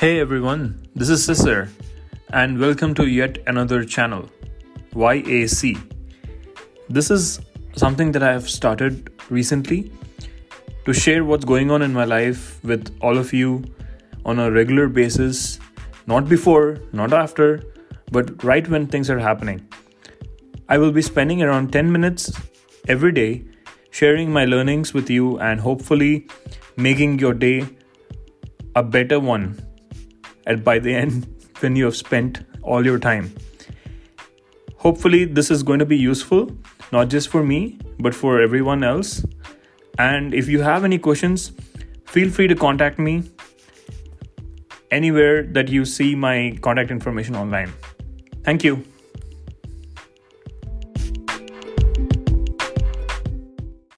Hey everyone, this is Sisir, and welcome to yet another channel, YAC. This is something that I have started recently to share what's going on in my life with all of you on a regular basis, not before, not after, but right when things are happening. I will be spending around 10 minutes every day sharing my learnings with you and hopefully making your day a better one and by the end when you have spent all your time. Hopefully, this is going to be useful, not just for me, but for everyone else. And if you have any questions, feel free to contact me anywhere that you see my contact information online. Thank you.